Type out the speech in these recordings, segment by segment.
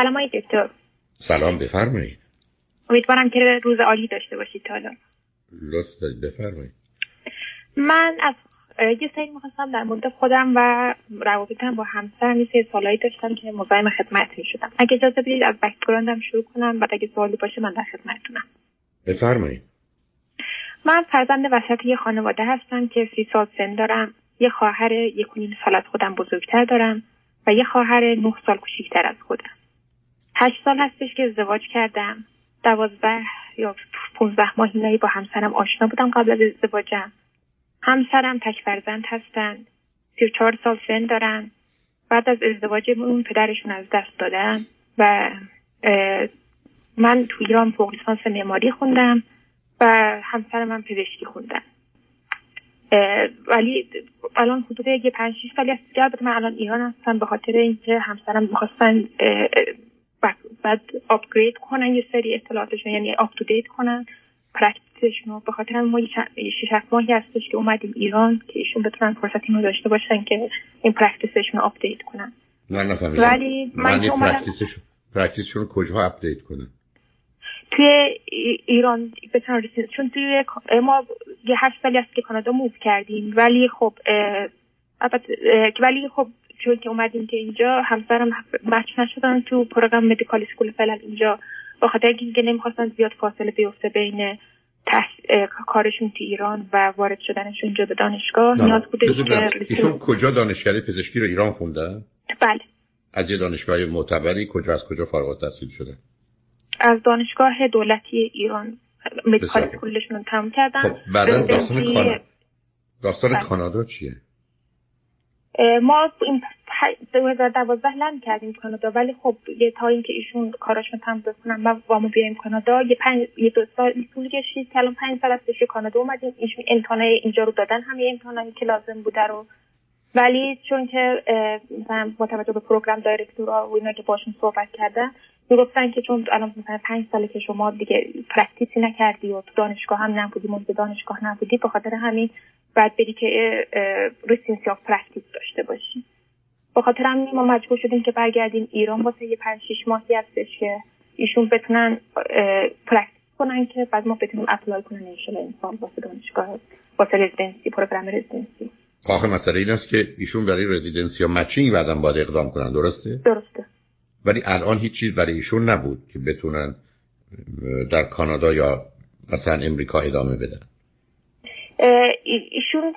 سلام های دکتر. سلام بفرمایید. امیدوارم که روز عالی داشته باشید تا حالا. لطف دارید بفرمایید. من از یه سری می‌خواستم در مورد خودم و روابطم با همسرم یه سری داشتم که مزاحم خدمتتون شدم. اگه اجازه بدید از بکگراندم شروع کنم بعد اگه سوالی باشه من در خدمتتونم. بفرمایید. من فرزند وسط یه خانواده هستم که سی سال سن دارم. یه خواهر یک و سال از خودم بزرگتر دارم و یه خواهر نه سال کوچیکتر از خودم. هشت سال هستش که ازدواج کردم. دوازده یا پونزده ماهی با همسرم آشنا بودم قبل از ازدواجم. همسرم تک فرزند هستند سی و چهار سال سن دارن. بعد از ازدواجمون پدرشون از دست دادن و من تو ایران فوق لیسانس معماری خوندم و همسرم هم پزشکی خوندن. ولی الان حدود یه پنج شیش سالی هست. که من الان ایران هستم به خاطر اینکه همسرم می‌خواستن باید upgrade کنن یه سری اطلاعاتشون یعنی up to date کنن practice شون رو به خاطر ما شیش هفت ماهی هستش که اومدیم ایران که ایشون بتونن فرصت اینو داشته باشن که این پرکتیسشون رو آپدیت کنن نفهمیدم. ولی من practice شون practice شون کجا update کنن؟ توی ایران بتونن چون توی ما یه هشت سالی هست که کانادا move کردیم. ولی خب ولی خب چون که اومدیم که اینجا همسرم match نشدن تو program medical school فعلا اینجا به خاطر اینکه نمی‌خواستن زیاد فاصله بیفته بین کارشون تو ایران و وارد شدنشون اینجا به دانشگاه نیاز بوده که ایشون کجا دانشگاه پزشکی رو ایران خوندن؟ بله از یه دانشگاه معتبری کجا از کجا فارغ التحصیل شده؟ از دانشگاه دولتی ایران مدیکال اسکولشون تموم کردن خب بعدا داستان کانادا داستان بله. کانادا چیه؟ ما این 2012 لند کردیم کانادا ولی خب یه تا اینکه ایشون کاراشون تموم بکنن و وامو بیایم کانادا. یه پنج یه دو سال طول کشید الان پنج سال هستش کانادا اومدیم. ایشون امتحانای اینجا رو دادن همه امتحانایی که لازم بوده رو. ولی چون که مثلا با توجه به پروگرام دایرکتورا و اینا که باشون صحبت کردن می‌گفتن که چون الان مثلا پنج ساله که شما دیگه practice ی نکردی و تو دانشگاه هم نبودی مورد دانشگاه نبودی به خاطر همین باید بری که recency of practice داشته باشی. به خاطر همین ما مجبور شدیم که برگردیم ایران واسه یه پنج شیش ماهی هستش که ایشون بتونن practice کنن که بعد ما بتونیم apply کنن انشالله انسان واسه دانشگاه واسه residency program residency آخه مسئله این است که ایشون برای residency یا matching بعدا باید اقدام کنن درسته؟ درسته. ولی الان هیچ چیز برای ایشون نبود که بتونن در کانادا یا مثلا امریکا ادامه بدن. ایشون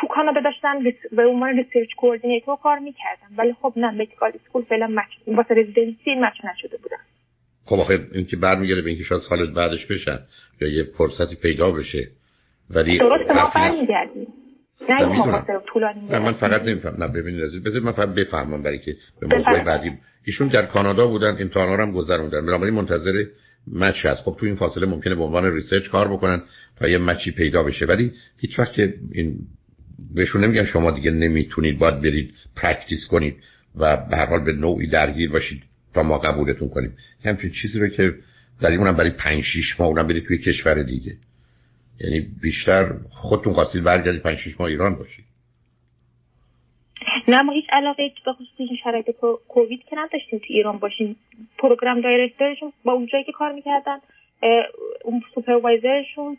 تو کانادا داشتن به عنوان research coordinator کار می‌کردن ولی خب نه medical school فعلا match واسه residency match نشده بودن. خب آخه این که برمیگرده به اینکه شاید سال بعدش بشن یا یه فرصتی پیدا بشه ولی درست ما برمیگردیم. نه من فقط نمیفهم. نه ببینید عزیز بذارید من فقط بفهمم برای که به موضوع بعدی ایشون در کانادا بودن امتحانا رو هم گذروندن. بنابراین منتظر match هست. خب تو این فاصله ممکنه به عنوان research کار بکنن تا یه match ی پیدا بشه. ولی هیچ وقت که این بهشون نمیگن شما دیگه نمی‌تونید باید برید practice کنید و به هر حال به نوعی درگیر باشید تا ما قبولتون کنیم. همچین چیزی رو که در اونم برای 5 6 ماه اونم برید توی کشور دیگه. یعنی بیشتر خودتون خواستید برگردید 5 6 ماه ایران باشید. نه ما هیچ علاقه به خصوص این شرایط کووید که نداشتیم تو ایران باشیم. program director شون با اونجایی که کار می‌کردن اون supervisor شون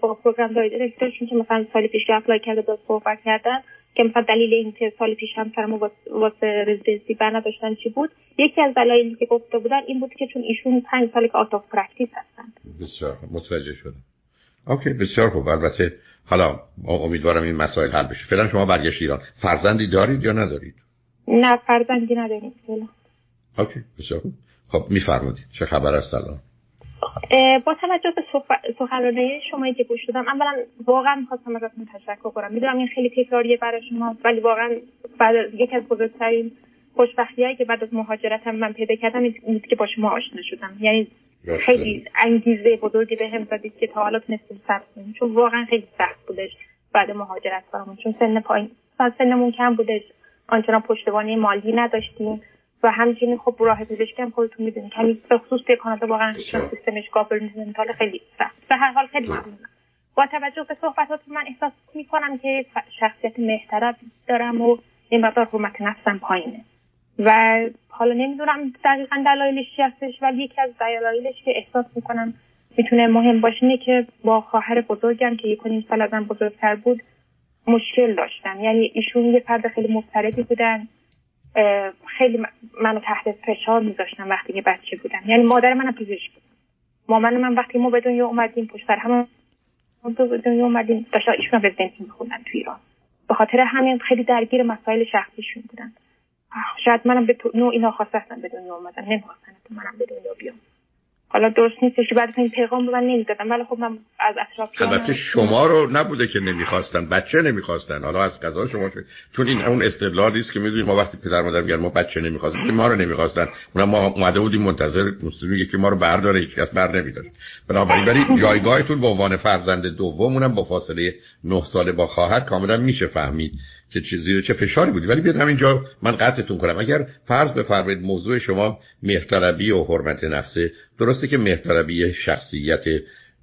با program director شون که مثلا سال پیش که apply کرده بود صحبت کردن که مثلا دلیل این که سال پیش همسرمو واسه residency بر نداشتن چی بود؟ یکی از دلایلی که گفته بودن این بود که چون ایشون پنج سالی که out of practice هستن. بسیار متوجه شدم. اوکی بسیار خوب. البته حالا امیدوارم این مسائل حل بشه. فعلا شما برگشت ایران. فرزندی دارید یا ندارید؟ نه فرزندی نداریم فعلا. اوکی بسیار خوب. خب میفرمودید چه خبر است الان؟ با توجه به سخنرانی شما که گوش دادم اولا واقعا می‌خواستم ازتون تشکر کنم. می‌دونم این خیلی تکراریه برای شما ولی واقعا بعد یکی از بزرگترین خوشبختی هایی که بعد از مهاجرتم من پیدا کردم این بود که با شما آشنا شدم. یعنی خیلی انگیزه بزرگی به هم زدید که تا حالا تونستیم ثبت کنیم. چون واقعا خیلی سخت بودش بعد مهاجرت برامون. چون سن پایین سنمون کم بودش. آنچنان پشتوانه مالی نداشتیم. و همچنین خب راه پزشکی هم خودتون می‌دونید. کمی به خصوص توی کانادا واقعا سیستمش گاورنمنتال خیلی سخت. به هر حال خیلی ممنونم. با توجه به صحبتات من احساس می‌کنم که شخصیت محترم دارم و این مقدار حرمت نفسم پایینه. و حالا نمی‌دونم دقیقا دلایلش چی هستش ولی یکی از دلایلش که احساس می‌کنم می‌تونه مهم باشه اینه که با خواهر بزرگم که یک نیم سال ازم بزرگتر بود مشکل داشتم یعنی ایشون یه فرد خیلی مضطربی بودن خیلی منو تحت فشار میذاشتن وقتی که بچه بودم. یعنی مادر منم پزشک بود. مامان من وقتی ما به دنیا اومدیم پشت سر هم به دنیا اومدیم داشتن ایشون رزیدنتی میخوندن تو ایران. به خاطر همین خیلی درگیر مسائل شخصیشون بودن. شاید منم به نوعی ناخواسته به دنیا اومدم نمی‌خواستن منم به دنیا بیام. حالا درست نیستش بعد این پیغام رو من نمی‌دادم ولی خب من از اطراف البته شما رو نبوده که نمی‌خواستن بچه نمی‌خواستن. حالا از قضا شما چون این اون استدلالی است که می‌دونید ما وقتی پدر مادر میگن ما بچه نمی‌خواستیم ما رو نمی‌خواستن. اونم ما اومده بودیم منتظر میگه که ما رو برداره هیچ کس بر نمیداره. بنابراین ولی جایگاهتون به عنوان فرزند دوم اونم با فاصله 9 ساله با خواهر کاملا میشه فهمید. که چیزی چه فشاری بودی ولی بیاد همینجا من قطعتون کنم. اگر فرض بفرمایید موضوع شما مهرطلبی و حرمت نفسه درسته که مهرطلبی شخصیت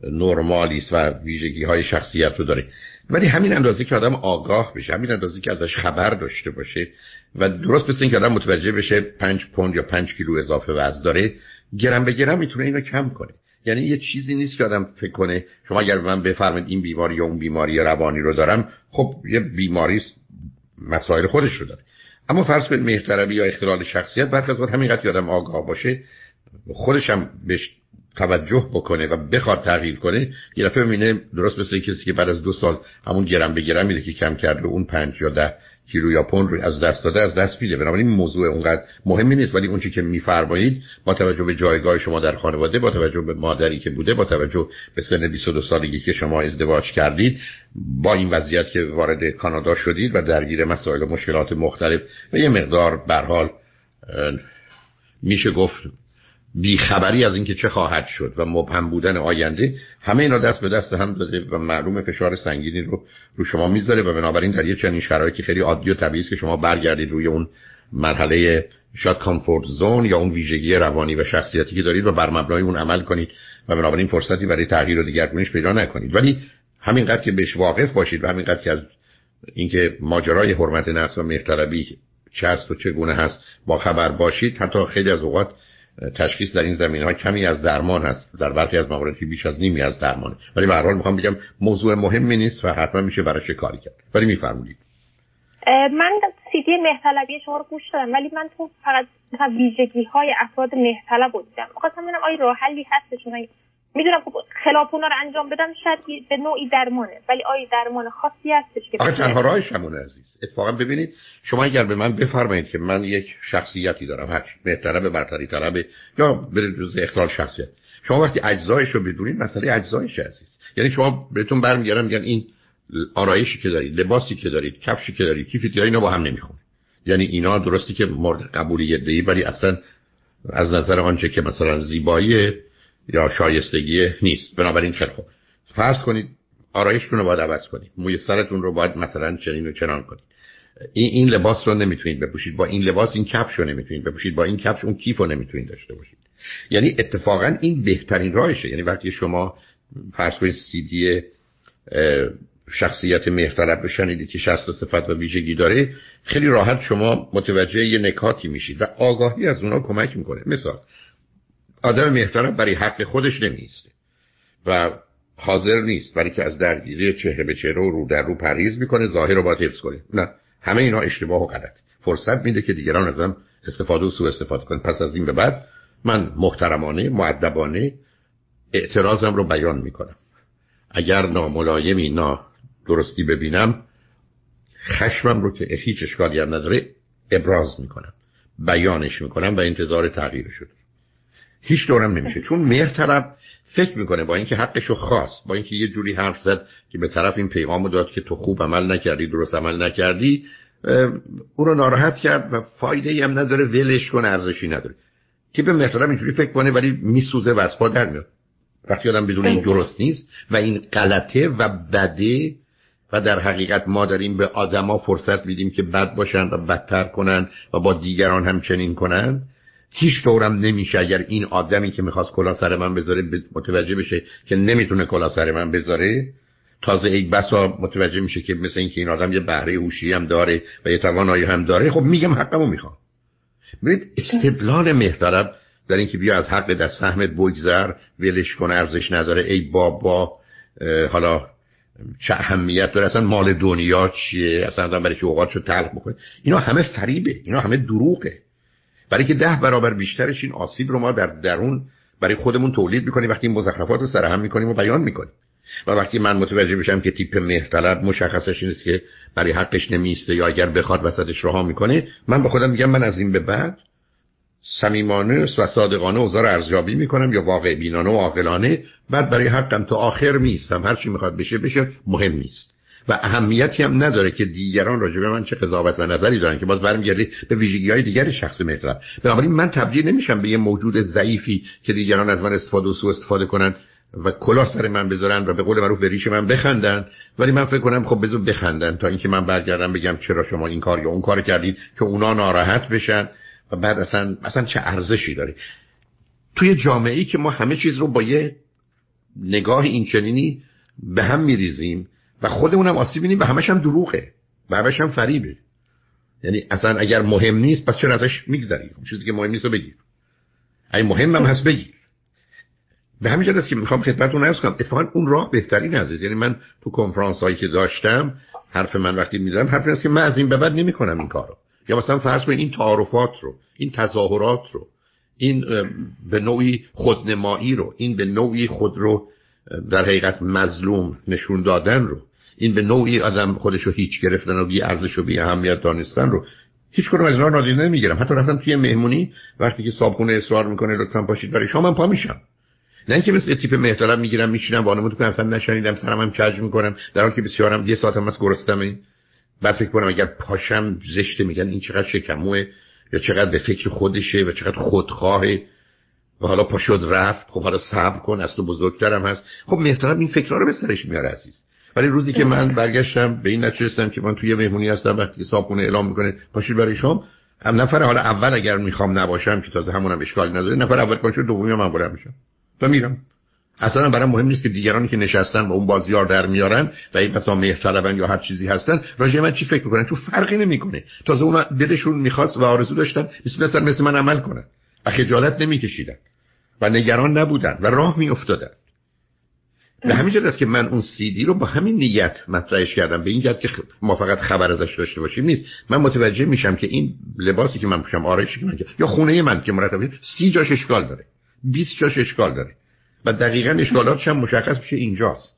نرمالی است و ویژگی های شخصیت رو داره. ولی همین اندازه که آدم آگاه بشه همین اندازه که ازش خبر داشته باشه و درست مثل اینکه آدم متوجه بشه پنج پوند یا پنج کیلو اضافه وزن داره گرم به گرم می‌تونه اینو کم کنه. یعنی یه چیزی نیست که آدم فکر کنه شما اگر من بفرمایید این بیماری یا اون بیماری روانی رو دارم خب یه بیماری مسائل خودش رو داره. اما فرض کنید مهرطلبی یا اختلال شخصیت برخی از همینقدر آدم آگاه باشه خودش هم بهش توجه بکنه و بخواد تغییر کنه یه دفعه می‌بینه درست مثل کسی که بعد از دو سال همون گرم به گرم میره که کم کرده اون پنج یا ده کیلو یا پوند رو از دست داده از دست میده. بنابراین این موضوع اونقدر مهمی نیست. ولی اون چی که میفرمایید با توجه به جایگاه شما در خانواده با توجه به مادری که بوده با توجه به سن 22 سالگی که شما ازدواج کردید با این وضعیت که وارد کانادا شدید و درگیر مسائل و مشکلات مختلف و یه مقدار به حال میشه گفت بیخبری از اینکه چه خواهد شد و مبهم بودن آینده همه اینا دست به دست هم داده و معلوم فشار سنگینی رو رو شما می‌ذاره و بنابراین در یه چنین شرایطی خیلی عادی و طبیعی است که شما برگردید روی اون مرحله شاید کامفورت زون یا اون ویژگی روانی و شخصیتی که دارید و بر مبنای اون عمل کنید و بنابراین فرصتی برای تغییر و دیگرگونیش پیدا نکنید. ولی همینقدر که بهش واقف باشید و همینقدر که از اینکه ماجرای حرمت نفس و مهرطلبی چه است و چگونه هست با خبر باشید حتی خیلی از اوقات تشخیص در این زمین ها کمی از درمان هست. در برخی از موارد بیش از نیمی از درمانه. ولی به هر حال می‌خوام بگم موضوع مهمی نیست و حتما میشه براش کاری کرد. ولی میفرمودید من سیدی مهرطلبی شما رو گوش دادم ولی من تو فقط ویژگی های افراد مهرطلب بودم می‌خواستم ببینم آیا راه حلی هستشون؟ می‌دونم خب خلاف اونا رو انجام بدم شاید به نوعی درمانه ولی آیا درمان خاصی هستش که آخه تنها راهش همونه عزیز. اتفاقا ببینید شما اگر به من بفرمایید که من یک شخصیتی دارم هر بهتره برتری طلبه یا برید روز اختلال شخصیت. شما وقتی اجزایش رو بدونید مسئله اجزایش عزیز. یعنی شما بهتون برمیگردم میگن این آرایشی که دارید لباسی که دارید کفشی که دارید کیفیتی اینا با هم نمی‌خونه یعنی اینا درستی که مورد قبولیت دهی ولی اصلا از نظر آنچه که مثلا زیبایی یا شایستگی نیست. بنابراین چرا؟ خب فرض کنید آرایشتون رو باید عوض کنید. موی سرتون رو باید مثلا چنین و چنان کنید. این این لباس رو نمی‌تونید بپوشید. با این لباس این کفش رو نمی‌تونید بپوشید. با این کفش اون کیف رو نمی‌تونید داشته باشید. یعنی اتفاقا این بهترین راهشه. یعنی وقتی شما فرض کنید سیدی شخصیت مهرطلب رو که شخص صفت و ویژگی داره خیلی راحت شما متوجه یه نکاتی میشید و آگاهی از اونا کمک می‌کنه. مثال آدم محترم برای حق خودش نمیسته و حاضر نیست برای که از درگیری چهره به چهره و رو در رو پریز می‌کنه ظاهر رو باید حفظ کنه. نه همه اینا اشتباه و غلط فرصت میده که دیگران ازم استفاده و سوء استفاده کنن. پس از این به بعد من محترمانه معدبانه اعتراضم رو بیان می‌کنم. اگر ناملایمی نا درستی ببینم خشمم رو که هیچ اشکالی هم نداره ابراز می‌کنم. بیانش می‌کنم و انتظار تغییر شده. هیچ دورم نمیشه. چون مهرطلب فکر می‌کنه با اینکه حقشو خواست با اینکه یه جوری حرف زد که به طرف این پیغامو داد که تو خوب عمل نکردی درست عمل نکردی او رو ناراحت کرد و فایده ای هم نداره ولش کن ارزشی نداره. که به مهرطلب اینجوری فکر کنه ولی میسوزه و از پا در میاد. وقتی آدم بدون این درست نیست و این غلطه و بده و در حقیقت ما داریم به آدما فرصت میدیم که بد باشن و بدتر کنن و با دیگران هم چنین کنن هیچ طورم نمیشه اگر این آدمی که می‌خواست کلا سر من بذاره متوجه بشه که نمی‌تونه کلا سر من بذاره تازه یک بسا متوجه میشه که مثل اینکه این آدم یه بهره هوشی هم داره و یه توانایی هم داره خب میگم حقمو می‌خوام. ببینید استدلال مهرطلب در اینکه بیا از حق در سهمت بگذر ولش کن ارزش نداره ای بابا حالا چه اهمیت داره اصلا مال دنیا چیه؟ اصلا برای که اوقاتشو تلخ بکنه؟ اینا همه فریبه اینا همه دروغه. برای که ده برابر بیشترش این آسیب رو ما در درون برای خودمون تولید می‌کنیم. وقتی این مزخرفات رو سرهم می‌کنیم و بیان می‌کنیم. و وقتی من متوجه بشم که تیپ مهرطلب مشخصش نیست که برای حقش نمیسته یا اگر بخواد وسطش رها می‌کنه من به خودم میگم من از این به بعد صمیمانه و صادقانه اوضاع ارزیابی می‌کنم یا واقع بینانه و عاقلانه. بعد برای حقم تا آخر میستم هر چی می‌خواد بشه بشه. مهم نیست. و اهمیتی هم نداره که دیگران راجع به من چه قضاوت و نظری دارن که باز برمیگرده به ویژگی های دیگر شخص مطلب بنابراین من تبدیل نمیشم به یه موجود ضعیفی که دیگران از من استفاده و سوء استفاده کنن و کلاه سر من بذارن و به قول معروف به ریش من بخندن. ولی من فکر کنم خب بذار بخندن تا اینکه من برگردم بگم چرا شما این کار یا اون کار کردید که اونا ناراحت بشن و بعد اصلا اصلا چه ارزشی داره. توی جامعه ای که ما همه چیز رو با یه نگاه این به هم میریزیم و خودمونم آسیب بینیم و همش هم دروغه و همش هم فریبه. یعنی اصلا اگر مهم نیست پس چرا ازش میگذری؟ خب چیزی که مهم نیست رو بگیر. اگه مهم هم هست بگیر. به همین جد است که می‌خوام خدمتتون عرض کنم اتفاقا اون راه بهترین عزیز یعنی من تو کنفرانس هایی که داشتم حرف من وقتی میدارم حرف این است که من از این به بعد نمی‌کنم این کارو. یا مثلا فرض کنید این تعارفات رو این تظاهرات رو این به نوعی خودنمایی رو این به نوعی خود رو در حقیقت مظلوم نشون دادن رو این به نوعی آدم خودش رو هیچ گرفتن و بی ارزش و بی اهمیت دانستن رو هیچ کنم از اینا نادیده نمی‌گیرم. حتی رفتم توی مهمونی وقتی که صابخونه اصرار می‌کنه لطفا پاشید برای شما من پا میشم. نه اینکه مثل تیپ محترم می‌گیرم میشینم وانمون تو اصلا نشنیدم سرم هم کج می‌کنم. در حالی که بسیارم یه ساعتم از گرستمه. بعد فکر کنم اگر پاشم زشته میگن این چقدر شکموه یا چقدر به فکر خودشه و چقدر خودخواهه. و حالا پاشد رفت. خب حالا صبر کن از تو بزرگترم هست. خب محترم این فکرها رو به سرش میاره عزیز. ولی روزی که من برگشتم به این نتیجه که من توی مهمونی هستم وقتی صابخونه اعلام می‌کنه پاشید برای شام. هم نفر حالا اول اگر می‌خوام نباشم که تازه همونم اشکال نداره نفر اول کنشو دومی من بلند میشم. و میرم. اصلا برای مهم نیست که دیگرانی که نشستن و اون بازیار در میارن و این مثلا مهرطلبن یا هر چیزی هستن راجع من چی فکر می‌کنن؟ چون فرقی نمی‌کنه. تازه اون دلشون می‌خواست و آرزو داشتن مثل مثل من عمل کنن. و خجالت نمیکشیدن و نگران نبودن و راه میافتادن به همین جد است که من اون سیدی رو با همین نیت مطرحش کردم. به این جد که ما فقط خبر ازش داشته باشیم نیست. من متوجه میشم که این لباسی که من پوشم آرایشی که من یا خونه من که مرتب سی جاش اشکال داره. 20 جاش اشکال داره. و دقیقا اشکالاتش هم مشخص میشه اینجاست.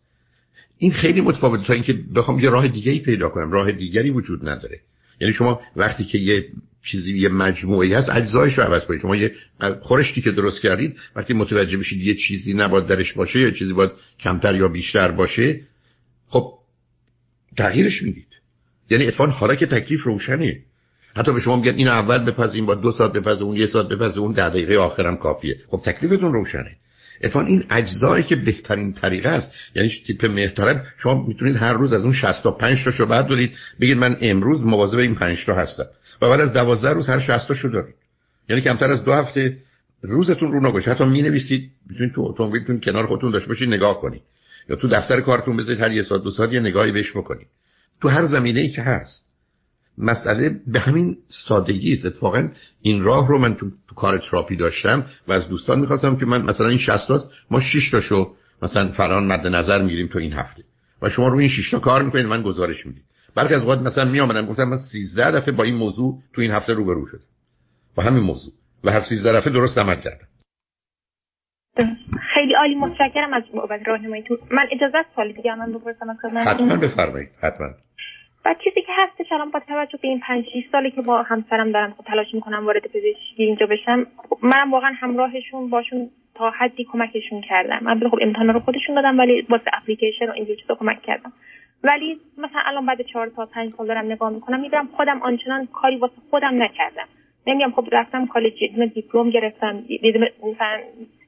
این خیلی متفاوته تا اینکه بخوام یه راه دیگه ای پیدا کنم. راه دیگری وجود نداره. یعنی شما وقتی که یه چیزی یه مجموعی هست. اجزایش رو عوض کنید. شما یه خورشتی که درست کردید وقتی متوجه بشید یه چیزی نباید درش باشه یا چیزی باید کمتر یا بیشتر باشه خب تغییرش می‌دید. یعنی اتفاقا حالا که تکلیف روشنه. حتی به شما میگن این اول بپز با دو ساعت بپز اون یه ساعت بپز اون ده دقیقه آخرم کافیه. خب تکلیفتون روشنه. اتفاقا این اجزایی که بهترین طریقه است یعنی تیپ مهرطلب شما می‌تونید هر روز از اون 65 تا شو بعد دارید بگید من امروز مواظب این 5 تا هستم. و بعد از 12 روز هر 60 تا شو دارید. یعنی کمتر از دو هفته روزتون رو نگوشه حتی می نویسید می‌تونید تو اتومبیلتون کنار خودتون داشته باشید نگاه کنید. یا تو دفتر کارتون بذارید هر یه ساعت دو ساعت یه نگاهی بهش بکنید. تو هر زمینه ای که هست. مسئله به همین سادگی است. اتفاقا این راه رو من تو, تو کار تراپی داشتم و از دوستان می‌خواستم که من مثلا این 60 تاست ما 6 تاشو مثلا فران مد نظر می‌گیریم تو این هفته. و شما روی این 6 تا کار می‌کنید من گزارش می‌دید برخی از اوقات مثلا میامدم گفتم من 13 دفعه با این موضوع تو این هفته روبرو شدم. با همین موضوع. و هر 13 دفعه درست عمل کردم. خیلی عالی متشکرم از راهنماییتون من اجازه سوالی دیگه من بپرسم از حتما بفرمایید حتما. و چیزی که هستش الان با توجه به این پنج سالی که با همسرم دارم خب تلاش می‌کنم وارد پزشکی اینجا بشم منم واقعا همراهشون باشون تا حدی کمکشون کردم. من خب امتحان رو خودشون دادم ولی واسه اپلیکیشن و اینجور چیزا کمک کردم. ولی مثلا الان بعد چهار تا پنج سال دارم نگاه می‌کنم می‌دونم خودم آنچنان کاری واسه خودم نکردم. نمیگم خب رفتم کالج دیپلم گرفتم مثلا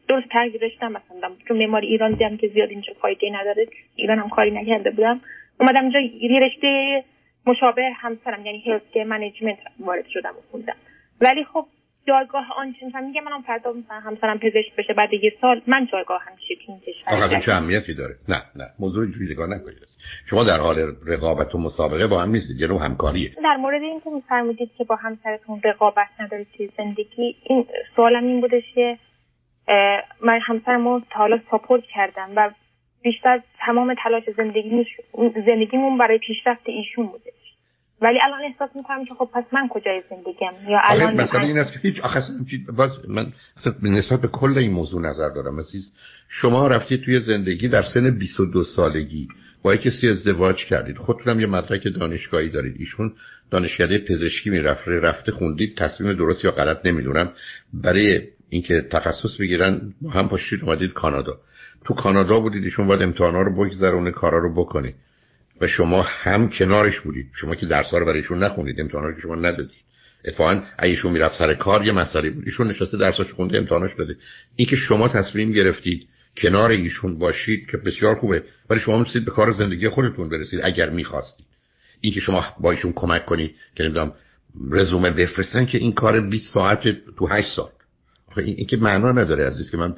درست ترجیح داشتم مثلا چون معماری ایران دیدم که زیاد اینجا فایده نداره ایران هم کاری نکرده بودم. اومدم اینجا یه رشته مشابه همسرم یعنی هلت منیجمنت وارد شدم و خوندم. ولی خب جایگاه آنچه مثلا میگه منم فردا همسرم پزشک بشه بعد یه سال من جایگاه هم چی چه اهمیتی داره؟ نه نه. موضوع اینجوری نگاه نکنید. شما در حال رقابت و مسابقه با هم نیستید یه همکاریه. در مورد این که میفرمودید که با همسرتون رقابت ندارید توی زندگی این سوالم این بودش که من همسرمو تا حالا ساپورت کردم و بیشتر تمام تلاش زندگی زندگیمون برای پیشرفت ایشون بوده. ولی الان احساس می‌کنم که خب پس من کجای زندگیم یا الان مثلا این است که هیچ آخه باز من اصلا نسبت به کل این موضوع نظر دارم عزیز. شما رفتید توی زندگی در سن 22 سالگی با کسی ازدواج کردید. خودتونم یه مدرک دانشگاهی دارید. ایشون دانشکده پزشکی می‌رفته رفته خوندید تصمیم درست یا غلط نمی‌دونم برای اینکه تخصص بگیرن هم پاشید اومدید کانادا. تو کانادا بودید ایشون باید امتحانا رو بگذرونه کارا رو بکنید و شما هم کنارش بودید. شما که درس رو برایشون نخونید امتحانا رو که شما ندادید. اتفاقا ایشون می‌رفت سر کار یه مسئله بود. ایشون نشسته درساش خونده امتحاناش بده اینکه شما تصمیم گرفتید کنار ایشون باشید که بسیار خوبه. ولی شما می‌تونید به کار زندگی خودتون برسید اگر می‌خواستید. اینکه شما با ایشون کمک کنید که نمی‌دونم رزومه بفرستن که این کار 20 ساعت تو 8 سال این که معنا نداره عزیز که من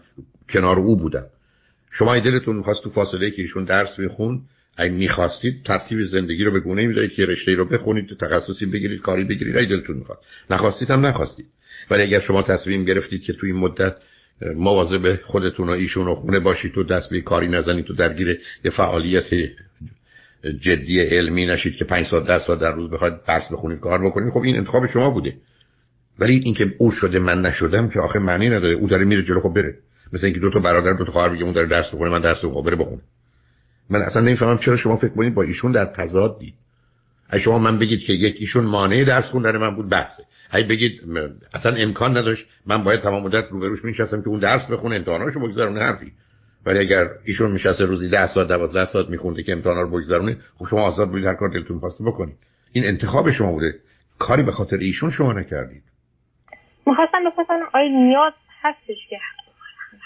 کنار او بودم. شما دلتون می‌خواست تو فاصله که ایشون درس بخون اگه می‌خواستید ترتیب زندگی رو به گونه می‌دهید که رشته رو بخونید تخصصی بگیرید کاری بگیرید اگه دلتون می‌خواد. نخواستید هم نخواستید. ولی اگر شما تصمیم گرفتید که تو این مدت مواظب خودتون و ایشون و خونه باشید تو دست به کاری نزنید تو درگیر یه فعالیت جدی علمی نشید که پنج ساعت 10 ساعت در روز بخواید بس بخونید کار بکنید خب این انتخاب شما بوده. ولی اینکه او شده من نشدم که آخه معنی نداره. او داره میره جلو خب بره. مثل اینکه دو تا برادر دو تا خواهر بگه اون داره درس بخونه من درس بخونم خب بره بخونه. من اصلا نمی‌فهمم چرا شما فکر کنید با ایشون در تضادی اگه شما من بگید که یک ایشون مانع درس خوندن من بود بحثه. اگه بگید اصلا امکان نداشت من باید تمام مدت روبروش میشستم که اون درس بخونه امتحاناشو بگذرونه حرفی. ولی اگر ایشون میشسته روزی 10 ساعت 12 ساعت میخونده که امتحانا رو بگذرونه خب شما آزاد بودید هر کار دلتون خواسته بکنید. این انتخاب شما بوده. کاری به خاطر ایشون شما نکردید. می‌خواستم بپرسم آیا نیاز هستش که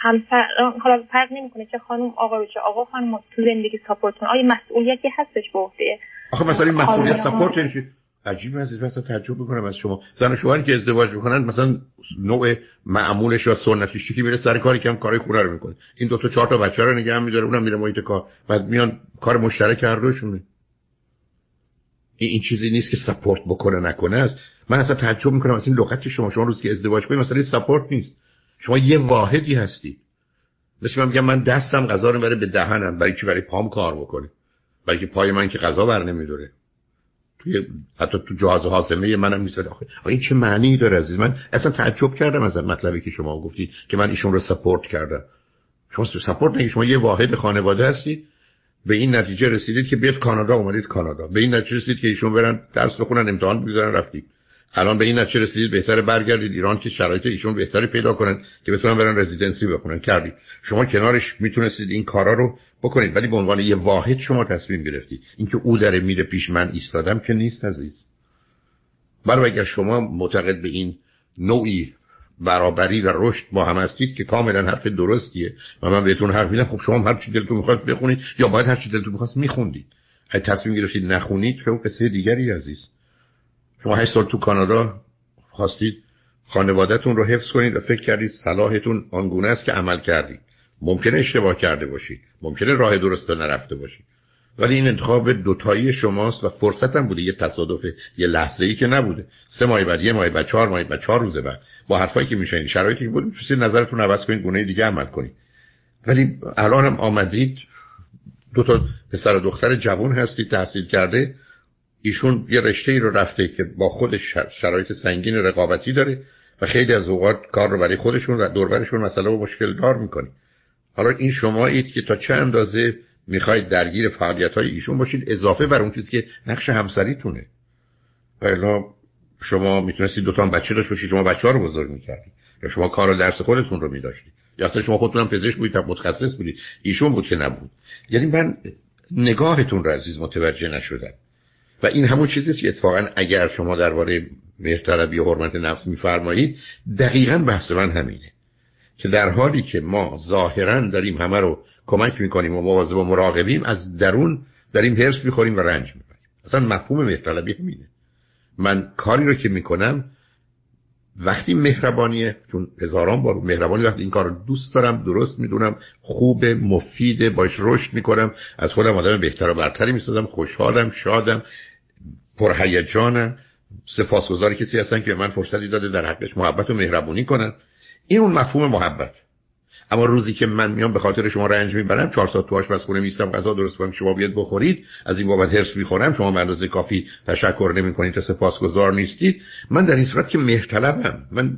همسر حالا فرق نمی‌کنه چه خانم آقا رو چه آقا خانم تو زندگی ساپورت کنه آیا مسئولیتی هستش به عهده آخه مثلا این مسئولیت ساپورت یعنی عجیب عزیز مثلا تعجب می‌کنم از شما. زن و شوهری که ازدواج می‌کنن مثلا نوع معمولش یا سنتیش که میره سر کاری که هم کارای خونه رو می‌کنه. این دو تا چهار تا بچه رو نگه هم میداره اونم میره محیط کار. بعد میان کار مشترک هر دوشونه این, این چیزی نیست که سپورت بکنه نکنه. است من اصلا تعجب می‌کنم از این لغت شما شما روز که ازدواج کنید مثلا سپورت نیست. شما یه واحدی هستی. مثل من میگم من دستم غذا رو بره به دهنم برای که برای پام کار بکنه. برای که پای من که غذا بر نمیداره توی حتی تو جهاز حاسمه منم نیست. آخه این چه معنی داره عزیز؟ من اصلا تعجب کردم از مطلبی که شما گفتید که من ایشون رو سپورت کردم. شما سپورت نگید شما یه واحد خانواده هستید به این نتیجه رسیدید که بیاد کانادا اومدید کانادا. به این نتیجه رسیدید که ایشون برن درس بخونن امتحان بگذارن رفتید. الان به این نتیجه رسیدید بهتره برگردید ایران که شرایط ایشون بهتری پیدا کنن که بتونن برن رزیدنسی بخونن. کردید شما کنارش می‌تونستید این کارا رو بکنید ولی به عنوان یه واحد شما تصمیم گرفتید. اینکه او داره میره پیش من ایستادم که نیست عزیز. برای اگر شما معتقد به این نوعی برابری و رشد با هم هستید که کاملا حرف درستیه و من بهتون حرف میدم خب شما هر چی دلتون می‌خواد بخونید یا باید هر چی دلتون می‌خواست میخوندید. تصمیم گرفتید نخونید که قصه دیگری عزیز. شما هشت سال تو کانادا خواستید خانوادهتون رو حفظ کنید و فکر کردید صلاحتون آنگونه است که عمل کردید. ممکنه اشتباه کرده باشید. ممکنه راه درست نرفته باشید. ولی این انتخاب دوتایی شماست و فرصت هم بوده. یه تصادف یه لحظه ای که نبوده. سه ماه بعد یه ماه بعد چهار ماه بعد چهار روز بعد. با حرفایی که میشنید شرایطی که بود می‌تونید نظرتون عوض کنید گونه دیگه عمل کنید. ولی الان هم آمدید. دو تا پسر و دختر جوان هستید تحصیل کرده. ایشون یه رشته ای رو رفته که با خودش شرایط سنگین رقابتی داره و خیلی از اوقات کار رو برای خودشون و دوربرشون مسئله و مشکل دار می‌کنی حالا این شما اید که تا چه اندازه می‌خواید درگیر فعالیت های ایشون باشید اضافه بر اون چیزی که نقش همسریتونه. و شما می‌تونستید دوتا بچه داشت باشید شما بچه ها رو بزرگ می‌کردید. یا شما کار و درس خودتون رو میداشتید. یا اصلا شما خودتون هم پزشک بودید متخصص بودید. ایشون بود که نبود. یعنی من نگاهتون رو عزیز متوجه نشدم. و این همون چیزی که اتفاقا اگر شما درباره مهرطلبی و حرمت نفس میفرمایید دقیقا بحث من همینه که در حالی که ما ظاهرا داریم همه رو کمک می‌کنیم و مواظب و مراقبیم از درون داریم هرس می‌خوریم و رنج می‌بریم. اصلا مفهوم مهرطلبی همینه. من کاری رو که می‌کنم وقتی مهربانیه چون هزاران بار مهربانی وقتی این کار دوست دارم درست می‌دونم خوب مفیده باش رشد می‌کنم از خودم آدم بهتر و برتری می‌سازم خوشحالم شادم. پرهیجانم سپاسگزار کسی هستن که من فرصتی داده در حقش محبت و مهربونی کنن. این اون مفهوم محبت. اما روزی که من میام به خاطر شما رنج می‌برم چهار ساعت تو آشپزخونه میستم غذا درست کنم شما بیاد بخورید از این بابت هرس می‌خورم شما به اندازه کافی تشکر نمی‌کنید تا سپاسگزار نیستید. من در این صورت که مهرطلبم من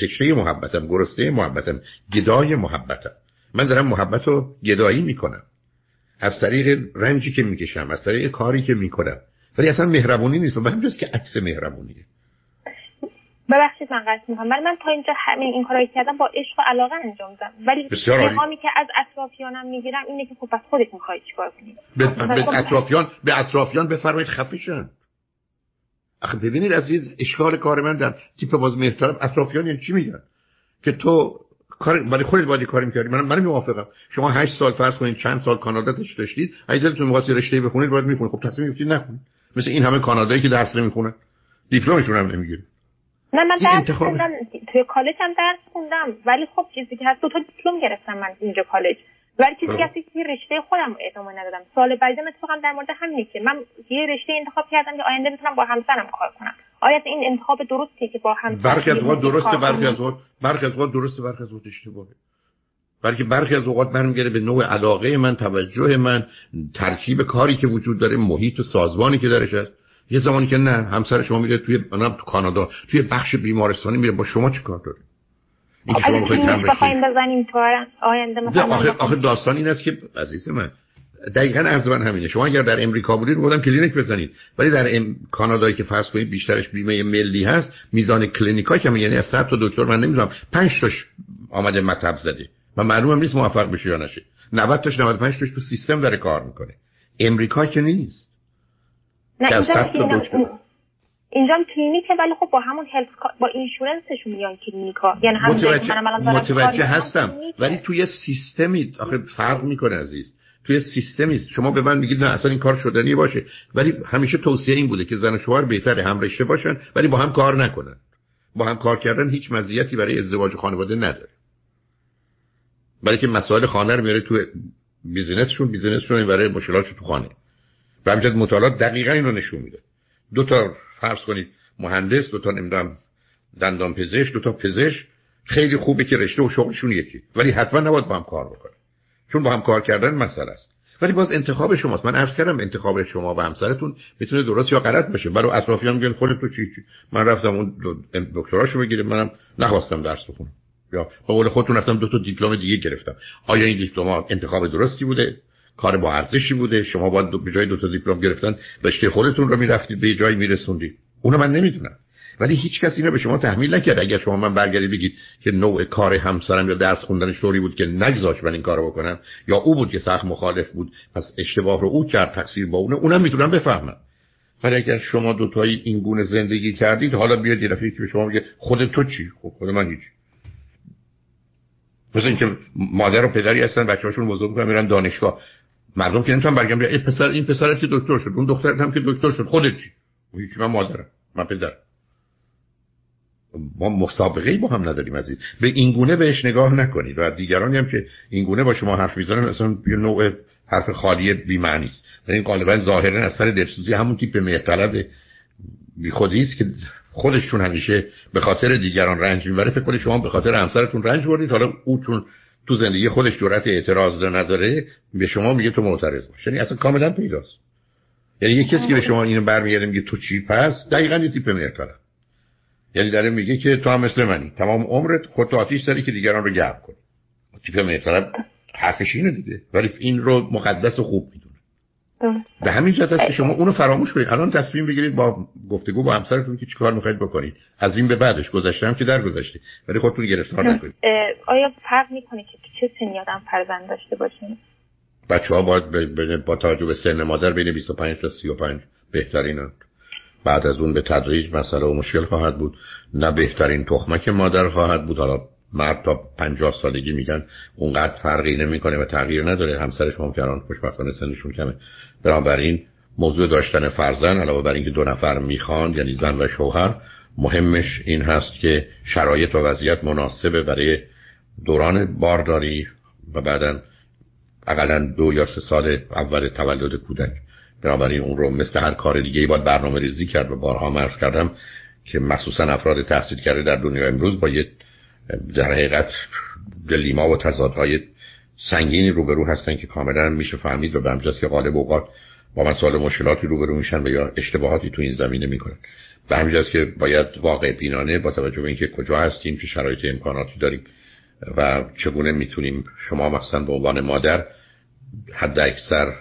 تشنه محبتم گرسنه محبتم گدای محبتم. من دارم محبت رو گدایی می‌کنم. از طریق رنجی که می‌کشم از طریق کاری که می‌کنم ولی اصلا مهربونی نیست. و به همجاست که عکس مهربونیه. ببخشید من قصد می‌کنم. ولی من تا اینجا همین این کارایی کردم با عشق و علاقه انجام دادم. ولی پیغامی که از اطرافیانم می‌گیرم اینه که خب پس خودت می‌خوای چیکار کنی؟ به, به خب اطرافیان به اطرافیان بفرمایید خفیشن. آخه ببینید عزیز اشکال کار من در تیپ باز محترم اطرافیان یعنی چی میگن؟ که تو کار برای خودت باید کاری می‌کردی. من من موافقم. شما هشت سال فرض کنید چند سال کانادا داشتید. اگه دلتون می‌خواست رشته بخونید باید می‌خونید. خب تصمیم گرفتید نخونید. مثل این همه کانادایی که درس نمی‌خونن دیپلمشون هم نمی‌گیره. نه من درس خوندم. توی کالج هم درس خوندم. ولی خب چیزی که هست. دو تا دیپلم گرفتم من اینجا کالج. ولی چیزی که هست. که رشته خودم ادامه ندادم. سال بعدی اتفاقا در مورد همینه که من یه رشته انتخاب کردم که آینده بتونم با همسرم کار کنم. آیا این انتخاب درستیه که با همسر برخی از درسته برخی از درسته برخی از اشتباهه. بلکه برخی از اوقات برمیگره به نوع علاقه من توجه من ترکیب کاری که وجود داره محیط و سازمانی که درش هست. یه زمانی که نه همسر شما میره توی منم تو کانادا توی بخش بیمارستانی میره. با شما چی کار داره؟ این که شما بزنیم تو آینده آخه, آخه داستان این است که عزیز من دقیقا از من همینه. شما اگر در امریکا بودید بودم کلینیک بزنید. ولی در ام... کانادایی که فرض کنید بیشترش بیمه ملی هست میزان کلینیکا که یعنی از 100 تا دکتر من نمی‌دونم 5 تاش آمده مطب زده. و معلومم نیست موفق بشه یا نشه 90 تاش 95 تاش تو سیستم داره کار می‌کنه. امریکا که نیست. نه اینجا اینجا کلینیکه ولی خب با همون health با insurance شون میان کلینیکا یعنی هم متوجه, متوجه هستم. ولی توی سیستمی آخه فرق می‌کنه عزیز. توی سیستمی شما به من میگید نه اصلا این کار شدنی باشه. ولی همیشه توصیه این بوده که زن و شوهر بهتره هم رشته باشن ولی با هم کار نکنن. با هم کار کردن هیچ مزیتی برای ازدواج خانواده نداره. برای که مسائل خانه رو میاره تو بیزینسشون بیزینسشون برای مشکلاتشون تو خانه. و همچنین مطالعات دقیقا این رو نشون میده. دو تا فرض کنید مهندس دو تا نمی‌دونم دندان پزشک دو تا پزشک خیلی خوبه که رشته و شغلشون یکی. ولی حتما نباید با هم کار بکنه چون با هم کار کردن مسئله است. ولی باز انتخاب شماست. من عرض کردم انتخاب شما و همسرتون می‌تونه درست یا غلط باشه. برای اطرافیان میگن خودت تو چی چی من رفتم اون دکتراشو بگیرم منم نخواستم درس بخونم. یا به قول خودتون رفتم دو تا دیپلم دیگه گرفتم. آیا این دیپلم انتخاب درستی بوده؟ کار با ارزشی بوده؟ شما باید به جای دو تا دیپلم گرفتن رشته خودتون رو می‌رفتید به جایی میرسوندید. اونو من نمی‌دونم. ولی هیچ کسی اینو به شما تحمیل نکرد. اگر شما من برگردید بگید که نوع کار همسرم یا درس خوندن شوری بود که نگذاش من این کارو بکنم یا او بود که سخت مخالف بود پس اشتباه رو او کرد تقصیر با اونه اونم می‌تونم بفهمم. ولی اگر شما دوتایی این گونه زندگی کردید حالا بیاد یه که به شما بگه خود تو چی؟ خب خود من هیچ مثل اینکه مادر و پدری هستن بچه‌هاشون بزرگ می‌کنن میرن دانشگاه. مردم که نمی‌تونن برگم این پسر این پسر که دکتر شد اون دختر هم که دکتر شد خودت چی؟ هیچ من مادرم من پدر ما مسابقه با هم نداریم عزیز. به این گونه بهش نگاه نکنید. و دیگرانی هم که این گونه با شما حرف می‌زنن اصلا یه نوع حرف خالی بی معنی است. این غالبا ظاهرا از سر دلسوزی همون تیپ مهرطلب بی خودی است که خودشون همیشه به خاطر دیگران رنج می‌بره. فکر کنید شما به خاطر همسرتون رنج بردید. حالا او چون تو زندگی خودش جرأت اعتراض نداره به شما میگه تو معترض باش. یعنی اصلا کاملا پیداست. یعنی یه کسی که به شما اینو برمیگرده میگه تو چی پس؟ دقیقا یه تیپ مرتبه یعنی داره میگه که تو هم مثل منی. تمام عمرت خودت آتیش داری که دیگران رو گرم کنی. تیپ مرتبه حرفش اینه دیگه. ولی این رو مقدس و خوب به همین جهت است که شما اونو فراموش کنید. الان تصمیم بگیرید با گفتگو با همسرتون که چیکار می‌خواید بکنید. از این به بعدش گذشته هم که در گذشته ولی خودتون گرفتار نکنید. آیا فرق می‌کنه که چه سنی آدم فرزند داشته باشین بچه ها باید با توجه به سن مادر بین 25 تا 35 بهترین بعد از اون به تدریج مسئله و مشکل خواهد بود. نه بهترین تخمک مادر خواهد بود. حالا مرد تا پنجاه سالگی میگن اونقدر فرقی نمی‌کنه و تغییر نداره. همسرش ممکنه خوشبختانه سنشون کمه. بنابراین موضوع داشتن فرزند علاوه بر اینکه دو نفر می‌خوان یعنی زن و شوهر مهمش این هست که شرایط و وضعیت مناسبه برای دوران بارداری و بعدا اقلا دو یا سه سال اول تولد کودک. بنابراین اون رو مثل هر کار دیگه ای باید برنامه ریزی کرد و بارها مرز کردم که مخصوصا افراد تحصیل کرده در دنیا امروز با یه در حقیقت دلیما و تضادهای سنگینی روبرو هستن که کاملا میشه فهمید و به که غالب اوقات با مسائل مشکلاتی روبرو میشن و یا اشتباهاتی تو این زمینه می‌کنن. به همین که باید واقع بینانه با توجه به اینکه کجا هستیم چه شرایط امکاناتی داریم و چگونه می‌تونیم شما مثلا به عنوان مادر حد اکثر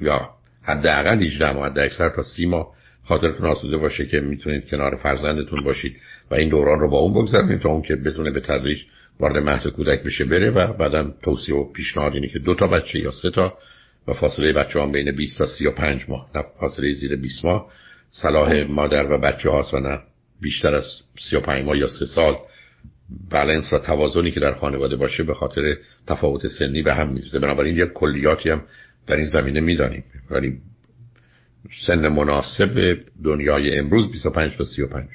یا حداقل 18 ماه حد اکثر تا سی ماه خاطرتون آسوده باشه که می‌تونید کنار فرزندتون باشید و این دوران رو با اون بگذارید تا اون که بتونه به تدریج وارد مهد کودک بشه بره و بعدا توصیه و پیشنهاد اینه که دو تا بچه یا سه تا و فاصله بچه هم بین 20 تا 35 ماه. نه فاصله زیر 20 ماه. صلاح مادر و بچه هاست و نه بیشتر از 35 ماه یا سه سال. بالانس و توازنی که در خانواده باشه به خاطر تفاوت سنی به هم میرزه بنابراین یک کلیاتی هم در این زمینه می‌دانیم. ولی سن مناسب دنیای امروز 25 تا 35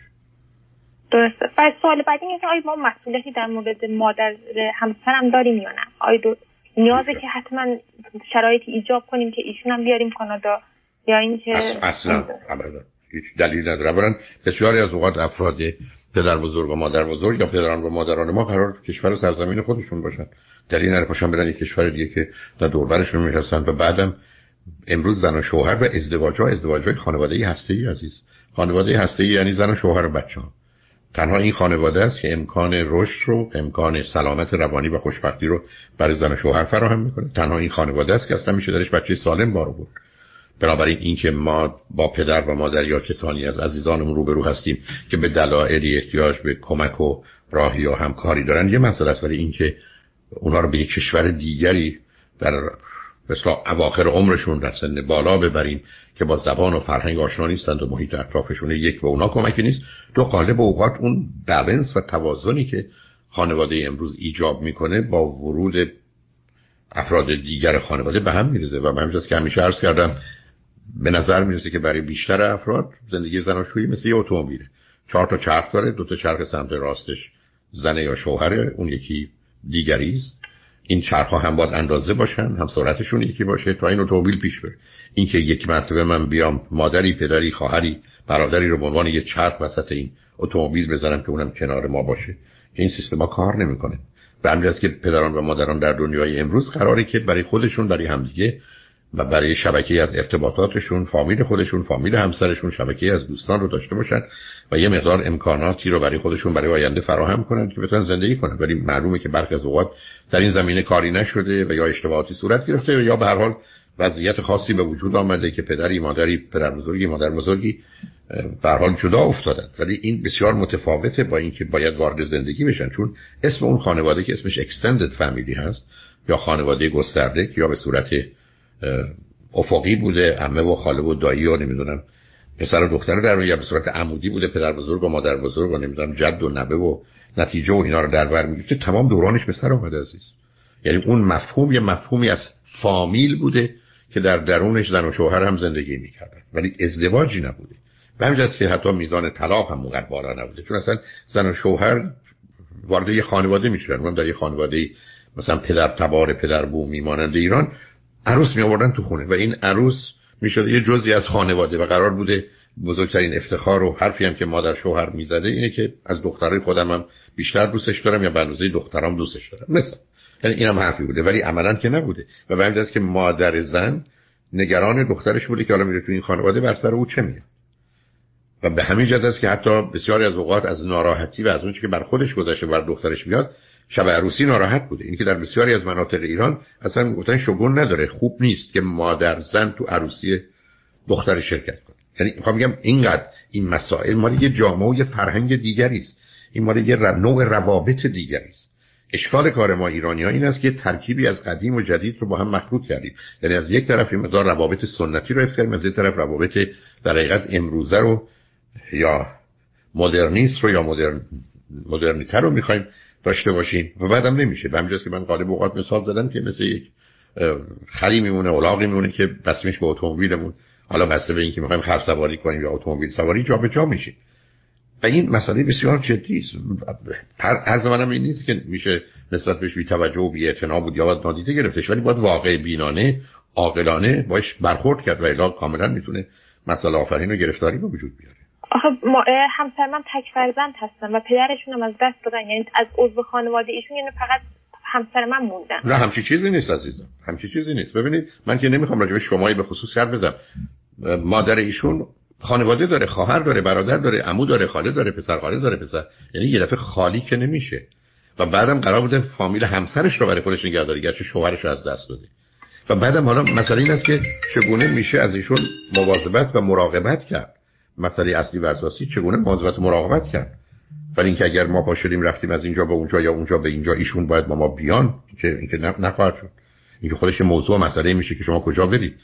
درسته. و سوال بعدی اینه که آیا ما مسئولیتی در مورد مادر همسرم داریم یا نه؟ آیا دو... نیازه که حتما شرایطی ایجاب کنیم که ایشون هم بیاریم کانادا یا اینکه اصلا هیچ دلیل نداره. اولا بسیاری از اوقات افراد پدر بزرگ و مادر بزرگ یا پدران و مادران ما قرار کشور سرزمین خودشون باشن. دلیل نداره. پاشن برن یک کشور دیگه که در دوربرشون می‌رسن و بعدم امروز زن و شوهر و ازدواج ها ازدواج های خانواده ای هسته ای عزیز. خانواده هسته ای یعنی زن و شوهر و بچه ها. تنها این خانواده است که امکان رشد رو امکان سلامت روانی و خوشبختی رو برای زن و شوهر فراهم می‌کنه. تنها این خانواده است که اصلا میشه درش بچه سالم بارو بود بنابراین اینکه ما با پدر و مادر یا کسانی از عزیزانمون روبرو هستیم که به دلایلی احتیاج به کمک و راهی یا همکاری دارن یه مسئله است. ولی اینکه اونا رو به یک کشور دیگری در مثلا اواخر عمرشون در سن بالا ببریم که با زبان و فرهنگ آشنا نیستند و محیط اطرافشون یک به اونا کمکی نیست. دو قالب اوقات اون بالانس و توازنی که خانواده امروز ایجاب می‌کنه با ورود افراد دیگر خانواده به هم میرزه و من که همیشه عرض کردم به نظر می‌رسه که برای بیشتر افراد زندگی زناشویی مثل یه اتومبیله. چهار تا چرخ داره دو تا چرخ سمت راستش زنه یا شوهره اون یکی دیگری است. این چرخ ها هم باید اندازه باشن هم سرعتشون یکی باشه تا این اتومبیل پیش بره. اینکه یک مرتبه من بیام مادری پدری خواهری برادری رو به عنوان یه چرخ وسط این اتومبیل بذارم که اونم کنار ما باشه این سیستم ها کار نمی‌کنه. به همین که پدران و مادران در دنیای امروز قراره که برای خودشون برای همدیگه و برای شبکه از ارتباطاتشون فامیل خودشون فامیل همسرشون شبکه از دوستان رو داشته باشن و یه مقدار امکاناتی رو برای خودشون برای آینده فراهم کنن که بتونن زندگی کنن. ولی معلومه که برخی از اوقات در این زمینه کاری نشده و یا اشتباهاتی صورت گرفته یا به هر حال وضعیت خاصی به وجود آمده که پدری مادری پدر بزرگی مادر بزرگی به حال جدا افتادن. ولی این بسیار متفاوته با اینکه باید وارد زندگی بشن چون اسم اون خانواده که اسمش extended family هست یا خانواده گسترده یا به صورت افقی بوده عمه و خاله و دایی و نمی‌دونم پسر و دختر در یا به صورت عمودی بوده پدر بزرگ و مادر بزرگ و نمی‌دونم جد و نبه و نتیجه و اینا رو در بر می‌گیره. تمام دورانش به سر اومده عزیز. یعنی اون مفهوم یه مفهومی از فامیل بوده که در درونش زن و شوهر هم زندگی می‌کردن. ولی ازدواجی نبوده. به همین که حتی میزان طلاق هم اونقدر بالا نبوده. چون اصلا زن و شوهر وارد یه خانواده می‌شدن در یه خانواده مثلا پدر تبار پدر بومی مانند ایران. عروس می آوردن تو خونه و این عروس می شده یه جزی از خانواده و قرار بوده بزرگترین افتخار و حرفی هم که مادر شوهر می‌زده اینه که از دخترای خودم هم بیشتر دوستش دارم یا به اندازه دخترام دوستش دارم. مثلا. یعنی اینم حرفی بوده. ولی عملا که نبوده. و به همین که مادر زن نگران دخترش بوده که حالا میره تو این خانواده بر سر او چه میاد و به همین جهت است که حتی بسیاری از اوقات از ناراحتی و از اون که بر خودش گذشته بر دخترش میاد شب عروسی ناراحت بوده. این که در بسیاری از مناطق ایران اصلا گفتن شگون نداره. خوب نیست که مادر زن تو عروسی دختر شرکت کنه. یعنی می‌خوام میگم اینقدر این مسائل مال یه جامعه و یه فرهنگ دیگری است. این مال یه نوع روابط دیگری است. اشکال کار ما ایرانی ها این است که ترکیبی از قدیم و جدید رو با هم مخلوط کردیم. یعنی از یک طرف این مقدار روابط سنتی رو افتریم از یک طرف روابط در حقیقت امروزه رو یا مدرنیست رو یا مدرن مدرنیتر رو می‌خوایم داشته باشین. و بعدم نمیشه. به همینجاست که من قالب اوقات مثال زدم که مثل یک خری میمونه اولاغی میمونه که بسمش به اتومبیلمون. حالا بسته به اینکه می‌خوایم خر سواری کنیم یا اتومبیل سواری جا به جا میشه. و این مسئله بسیار جدی است. هر زمانم این نیست که میشه نسبت بهش بی توجه و بی بود یا باید نادیده گرفتش ولی باید واقع بینانه عاقلانه باش برخورد کرد و الا کاملا می‌تونه مسئله آفرین و گرفتاری به وجود بیاره. آخه همسر من تک فرزند هستن و پدرشون هم از دست دادن. یعنی از عضو خانواده ایشون یعنی فقط همسر من موندن. نه همچی چیزی نیست عزیزم. همچی چیزی نیست. ببینید من که نمی‌خوام راجع به شمایی به خصوص حرف بزنم. مادر ایشون خانواده داره خواهر داره برادر داره عمو داره خاله داره پسر خاله داره پسر. یعنی یه دفعه خالی که نمیشه. و بعدم قرار بوده فامیل همسرش رو برای خودش نگهداری گرچه شوهرش رو از دست داده. و بعدم حالا مسئله این است که چگونه میشه از ایشون مواظبت و مراقبت کرد. مسئله اصلی و اساسی چگونه مواظبت و مراقبت کرد؟ ولی اینکه اگر ما پاشدیم رفتیم از اینجا به اونجا یا اونجا به اینجا ایشون باید با ما بیان که اینکه نخواهد شد. اینکه خودش موضوع مسئله میشه که شما کجا برید.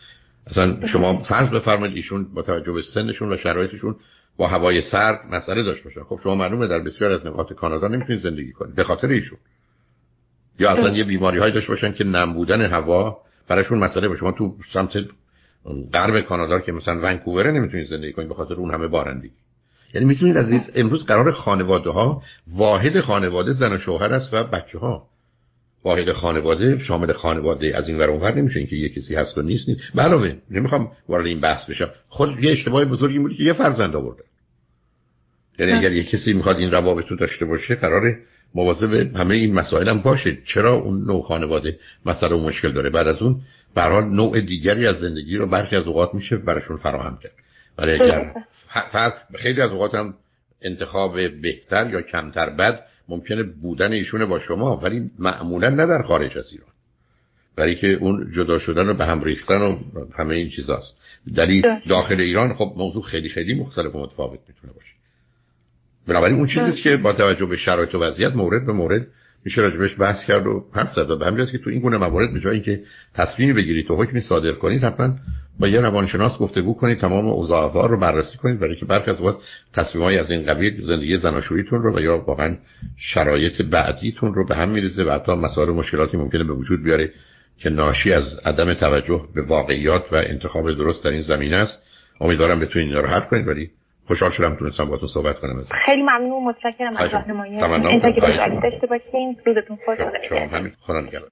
اصلا شما فرض بفرمایید ایشون با توجه به سنشون و شرایطشون با هوای سرد مسئله داشت باشه خب شما معلومه در بسیار از نقاط کانادا نمی‌تونید زندگی کنید به خاطر ایشون. یا اصلا یه بیماری های داشته باشن که نم بودن هوا براشون مسئله باشه شما تو سمت غرب کانادا که مثلا ونکوور نمی‌تونید زندگی کنید به خاطر اون همه بارندگی یعنی می‌تونید از امروز قرار خانواده ها واحد خانواده زن و شوهر است و بچه ها واحد خانواده شامل خانواده از این ور اونور نمیشه اینکه یه کسی هست و نیست نیست. علاوه نمی‌خوام وارد این بحث بشم. خود یه اشتباه بزرگی بودی که یه فرزند آورده. یعنی اگر یه کسی می‌خواد این روابط رو داشته باشه قراره مواظب همه این مسائل هم باشه. چرا اون نوع خانواده مسئله و مشکل داره؟ بعد از اون به نوع دیگری از زندگی رو برخی از اوقات میشه براشون فراهم کرد. ولی اگر خیلی از اوقات هم انتخاب بهتر یا کمتر بد ممکنه بودن ایشونه با شما ولی معمولا نه در خارج از ایران. برای که اون جدا شدن و به هم ریختن و همه این چیزاست. در داخل ایران خب موضوع خیلی خیلی مختلف و متفاوت می‌تونه باشه. بنابراین اون چیزی که با توجه به شرایط و وضعیت مورد به مورد میشه راجبش بحث کرد و حرف زد. به همین که تو این گونه موارد به جای اینکه تصمیمی بگیرید و حکمی صادر کنید حتما با یه روانشناس گفتگو کنید تمام اوضاع رو بررسی کنید برای که برخی از وقت تصمیمایی از این قبیل زندگی زناشوییتون رو و یا واقعا شرایط بعدیتون رو به هم میریزه و حتی مسائل مشکلاتی ممکنه به وجود بیاره که ناشی از عدم توجه به واقعیات و انتخاب درست در این زمینه است. امیدوارم بتونید اینا رو حل کنید ولی خوشحال شدم تونستم با تو صحبت کنم. خیلی ممنون متشکرم از راهنمایی داشته باشین. روزتون خوش شما همین خدا